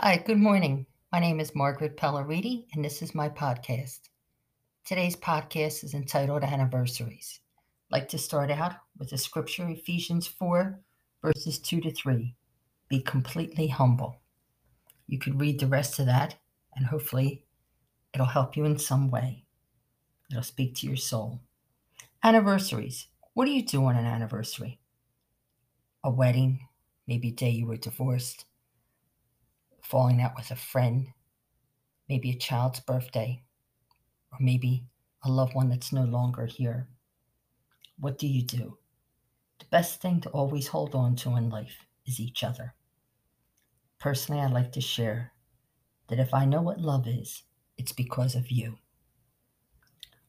Hi, good morning. My name is Margaret Pelleriti, and this is my podcast. Today's podcast is entitled Anniversaries. I'd like to start out with the scripture Ephesians 4, verses 2 to 3. Be completely humble. You could read the rest of that, and hopefully, it'll help you in some way. It'll speak to your soul. Anniversaries. What do you do on an anniversary? A wedding, maybe a day you were divorced, falling out with a friend, maybe a child's birthday, or maybe a loved one that's no longer here. What do you do? The best thing to always hold on to in life is each other. Personally, I'd like to share that if I know what love is, it's because of you.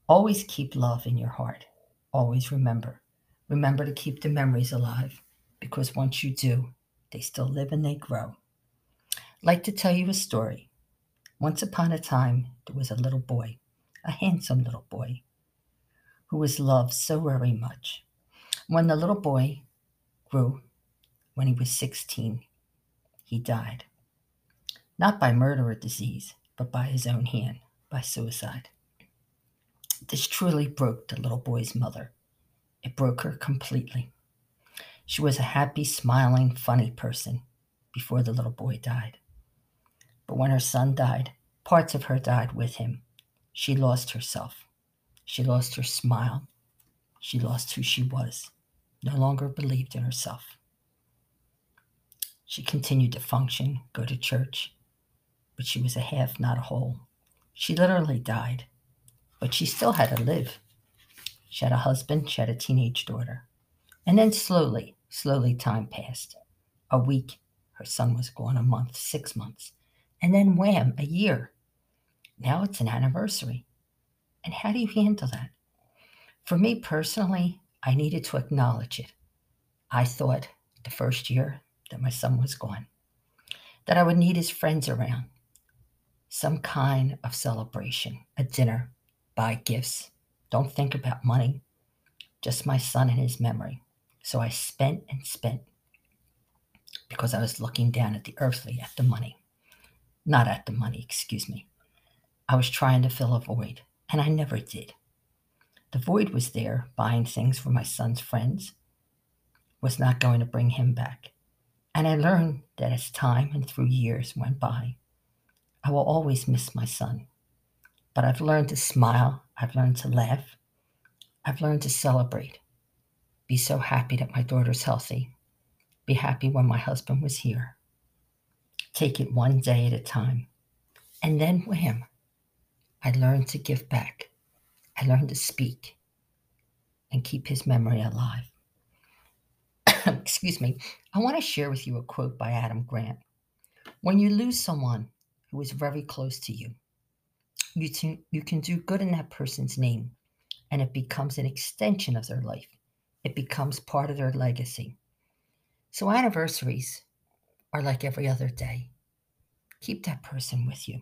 Always keep love in your heart. Always remember. Remember to keep the memories alive because once you do, they still live and they grow like to tell you a story. Once upon a time, there was a little boy, a handsome little boy, who was loved so very much. When the little boy grew, when he was 16, he died. Not by murder or disease, but by his own hand, by suicide. This truly broke the little boy's mother. It broke her completely. She was a happy, smiling, funny person before the little boy died. But when her son died, parts of her died with him. She lost herself. She lost her smile. She lost who she was, no longer believed in herself. She continued to function, go to church, but she was a half, not a whole. She literally died, but she still had to live. She had a husband, she had a teenage daughter. And then slowly, slowly time passed. A week, her son was gone, a month, six months. And then wham, a year. Now it's an anniversary. And how do you handle that? For me personally, I needed to acknowledge it. I thought the first year that my son was gone, that I would need his friends around, some kind of celebration, a dinner, buy gifts. Don't think about money, just my son and his memory. So I spent and spent because I was looking down at the earthly, at the money not at the money, excuse me. I was trying to fill a void, and I never did. The void was there, buying things for my son's friends, was not going to bring him back. And I learned that as time and through years went by, I will always miss my son. But I've learned to smile, I've learned to laugh, I've learned to celebrate, be so happy that my daughter's healthy, be happy when my husband was here. Take it one day at a time. And then wham, I learned to give back. I learned to speak and keep his memory alive. Excuse me. I want to share with you a quote by Adam Grant. When you lose someone who is very close to you, you, t- you can do good in that person's name, and it becomes an extension of their life. It becomes part of their legacy. So, anniversaries are like every other day. Keep that person with you.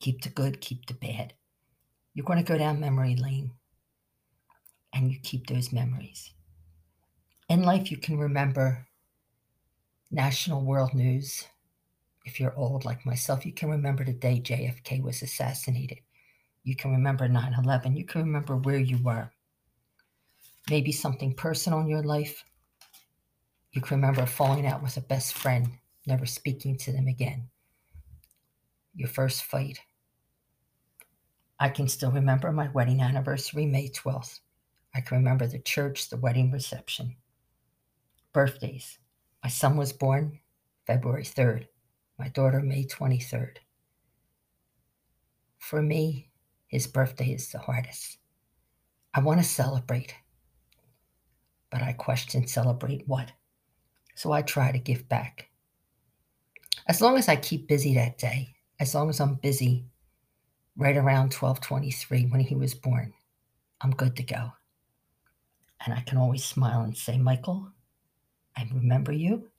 Keep the good, keep the bad. You're going to go down memory lane and you keep those memories. In life, you can remember national world news. If you're old like myself, you can remember the day JFK was assassinated. You can remember 9 11. You can remember where you were. Maybe something personal in your life you can remember falling out with a best friend, never speaking to them again. Your first fight. I can still remember my wedding anniversary, May 12th. I can remember the church, the wedding reception. Birthdays. My son was born February 3rd, my daughter, May 23rd. For me, his birthday is the hardest. I want to celebrate, but I question celebrate what? So I try to give back. As long as I keep busy that day, as long as I'm busy right around 1223 when he was born, I'm good to go. And I can always smile and say, Michael, I remember you,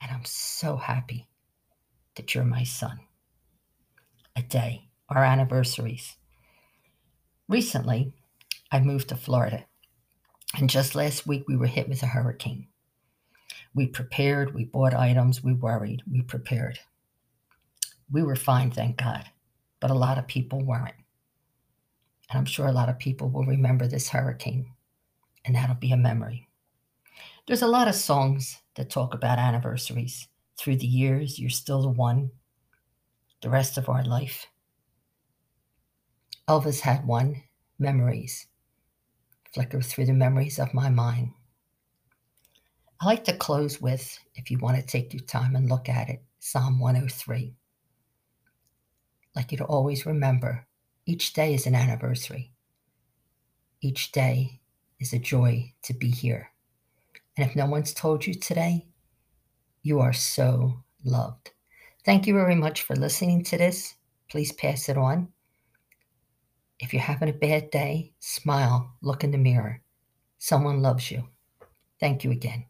and I'm so happy that you're my son. A day, our anniversaries. Recently, I moved to Florida, and just last week we were hit with a hurricane. We prepared, we bought items, we worried, we prepared. We were fine, thank God, but a lot of people weren't. And I'm sure a lot of people will remember this hurricane, and that'll be a memory. There's a lot of songs that talk about anniversaries. Through the years, you're still the one, the rest of our life. Elvis had one, Memories. Flicker through the memories of my mind. I like to close with, if you want to take your time and look at it, Psalm 103. I'd like you to always remember each day is an anniversary. Each day is a joy to be here. And if no one's told you today, you are so loved. Thank you very much for listening to this. Please pass it on. If you're having a bad day, smile, look in the mirror. Someone loves you. Thank you again.